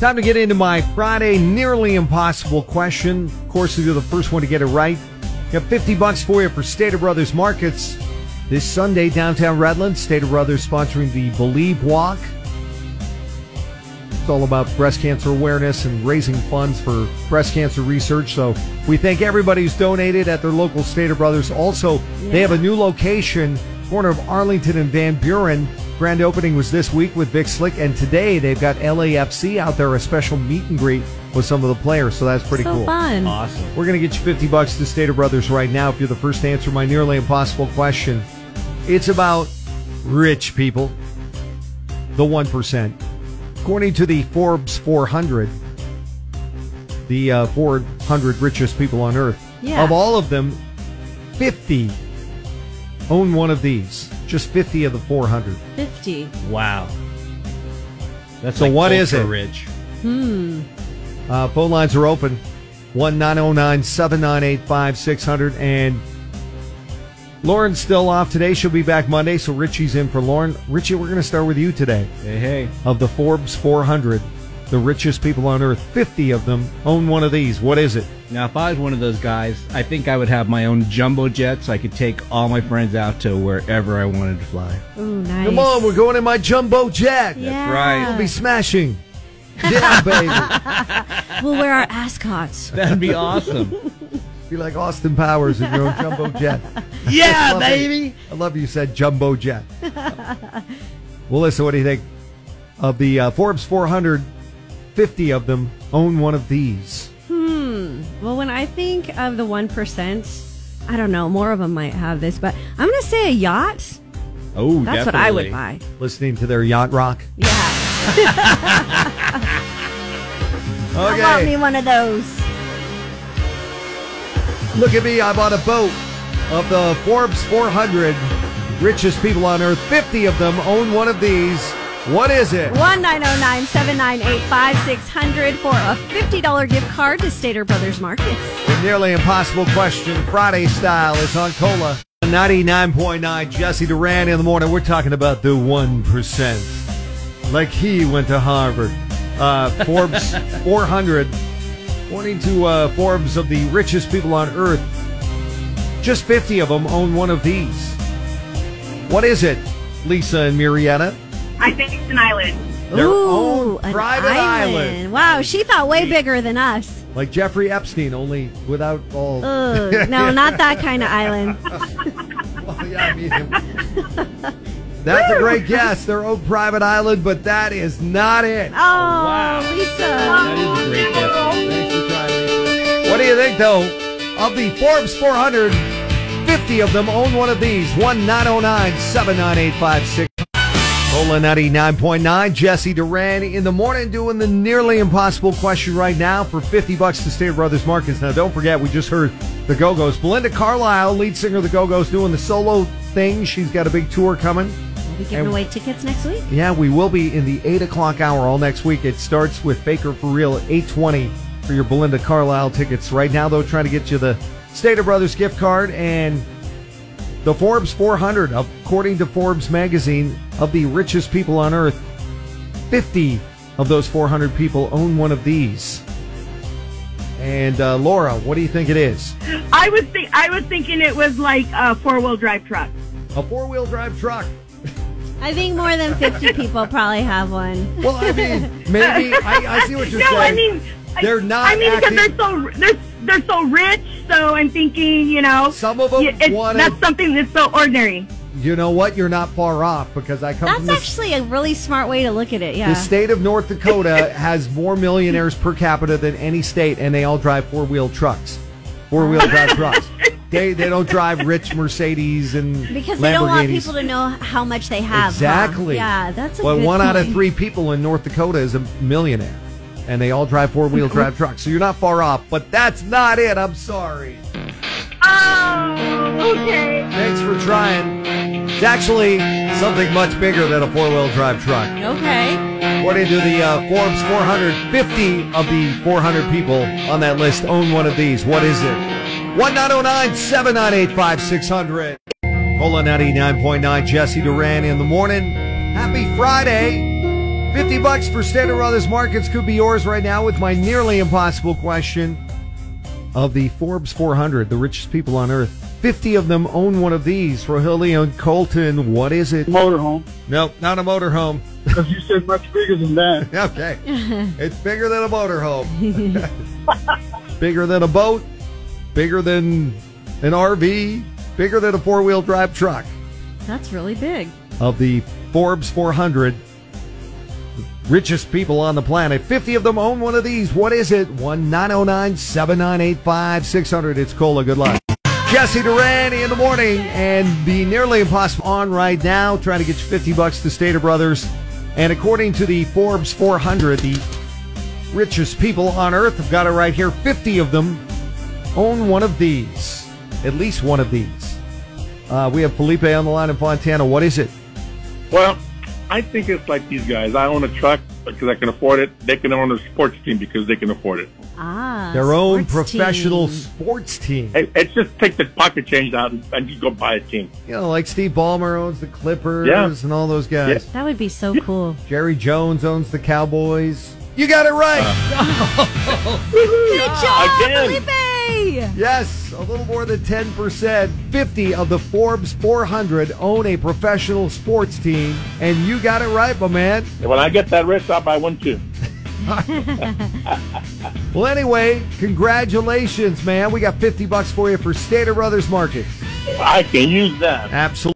Time to get into my Friday nearly impossible question. Of course, if you're the first one to get it right, got 50 bucks for you for Stater Brothers Markets this Sunday downtown Redlands. Stater Brothers sponsoring the Believe Walk. It's all about breast cancer awareness and raising funds for breast cancer research. So we thank everybody who's donated at their local Stater Brothers. Also, they have a new location, corner of Arlington and Van Buren. Grand opening was this week with Vic Slick, and today they've got LAFC out there, a special meet and greet with some of the players. So that's pretty so cool. fun. Awesome. We're going to get you 50 bucks to Stater Brothers right now if you're the first to answer my nearly impossible question. It's about rich people, the 1%. According to the Forbes 400, the uh, 400 richest people on earth, Yeah. of all of them, 50 own one of these. Just 50 of the 400. 50. Wow. That's So like what is ultra it? Rich. Uh, phone lines are open. 1 909 798 5600. And Lauren's still off today. She'll be back Monday. So Richie's in for Lauren. Richie, we're going to start with you today. Hey, hey. Of the Forbes 400, the richest people on earth, 50 of them own one of these. What is it? Now, if I was one of those guys, I think I would have my own jumbo jet so I could take all my friends out to wherever I wanted to fly. Ooh, nice. Come on, we're going in my jumbo jet. yeah. right. We'll be smashing. Yeah, baby. We'll wear our ascots. That'd be awesome. Be like Austin Powers in your own jumbo jet. yeah, Love it. baby. I love you said jumbo jet. well, listen, what do you think of the uh, Forbes 400? 50 of them own one of these. Hmm. Well, when I think of the 1%, I don't know, more of them might have this, but I'm going to say a yacht. Oh, That's what I would buy. Listening to their yacht rock. Yeah. I want me one of those. Look at me, I bought a boat. Of the Forbes 400 richest people on earth, 50 of them own one of these. What is it? 1909 798 5600 for a $50 gift card to Stater Brothers Markets. The nearly impossible question, Friday style, is on KOLA. 99.9, Jesse Duran in the morning. We're talking about the 1%. Like he went to Harvard. Uh, Forbes 400, according to uh, Forbes of the richest people on earth, just 50 of them own one of these. What is it, Lisa and Murrieta? I think it's an island. Their Ooh, own private island. Wow, she thought way bigger than us. Like Jeffrey Epstein, only without all. Ugh, no, not that kind of island. Oh, yeah, I mean, that's a great guess. Their own private island, but that is not it. Oh, wow. Lisa. That is a great guess. Thanks for trying, Lisa. What do you think, though? Of the Forbes 400, 50 of them own one of these. 1 909 79856. KOLA 99.9, Jesse Duran in the morning doing the nearly impossible question right now for 50 bucks to State Brothers Markets. Now, don't forget, we just heard the Go Go's. Belinda Carlisle, lead singer of the Go Go's, doing the solo thing. She's got a big tour coming. We'll be giving away tickets next week. Yeah, we will be in the 8 o'clock hour all next week. It starts with Baker for Real at 820 for your Belinda Carlisle tickets. Right now, though, trying to get you the Stater Brothers gift card and the Forbes 400, according to Forbes magazine, of the richest people on earth. 50 of those 400 people own one of these. And uh, Laura, what do you think it is? I was think I was thinking it was like a four wheel drive truck. A four wheel drive truck. I think more than 50 people probably have one. Well, I mean, maybe. I, I see what you're no, saying. I mean They're not I mean because they're so they're they're so rich. So I'm thinking, you know, Some of them yeah, it's, wanted- that's something that's so ordinary. You know what? You're not far off because I come That's actually a really smart way to look at it. Yeah. The state of North Dakota has more millionaires per capita than any state, and they all drive four wheel trucks. Four wheel drive trucks. They they don't drive rich Mercedes and Because they don't want people to know how much they have. huh? Exactly. Yeah, that's a well. good one out of three people in North Dakota is a millionaire, and they all drive four wheel drive trucks. So you're not far off, but that's not it. I'm sorry. Oh, okay. Thanks for trying. It's actually something much bigger than a four wheel drive truck. Okay. According to the uh, Forbes 450 of the 400 people on that list own one of these. What is it? 1909 798 5600. KOLA 99.9, Jesse Duran in the morning. Happy Friday. 50 bucks for Stater Brothers Markets could be yours right now with my nearly impossible question of the Forbes 400, the richest people on earth. 50 of them own one of these. Rogelio and Colton, what is it? motorhome Nope, not a motorhome. because you said much bigger than that. Okay. it's bigger than a motorhome. bigger than a boat, bigger than an RV, bigger than a four wheel drive truck. That's really big. Of the Forbes 400 richest people on the planet, 50 of them own one of these. What is it? 1 909 7985 600. It's KOLA. Good luck. Jesse Durani in the morning and the nearly impossible on right now, trying to get you 50 bucks to Stater Brothers. And according to the Forbes 400, the richest people on earth have got it right here. 50 of them own one of these, at least one of these. Uh, we have Felipe on the line in Fontana. What is it? Well, I think it's like these guys. I own a truck because I can afford it. They can own a sports team because they can afford it. Ah, Their own professional team. sports team. Hey, It's just take the pocket change out and, and you go buy a team. You know, like Steve Ballmer owns the Clippers Yeah. and all those guys. That would be so cool. Jerry Jones owns the Cowboys. You got it right. Good job, Again. Felipe! Yes, a little more than 10%. 50 of the Forbes 400 own a professional sports team. And you got it right, my man. When I get that wrist rich, I'll buy one too. Well, anyway, congratulations, man. We got 50 bucks for you for Stater Brothers Market. I can use that. Absolutely.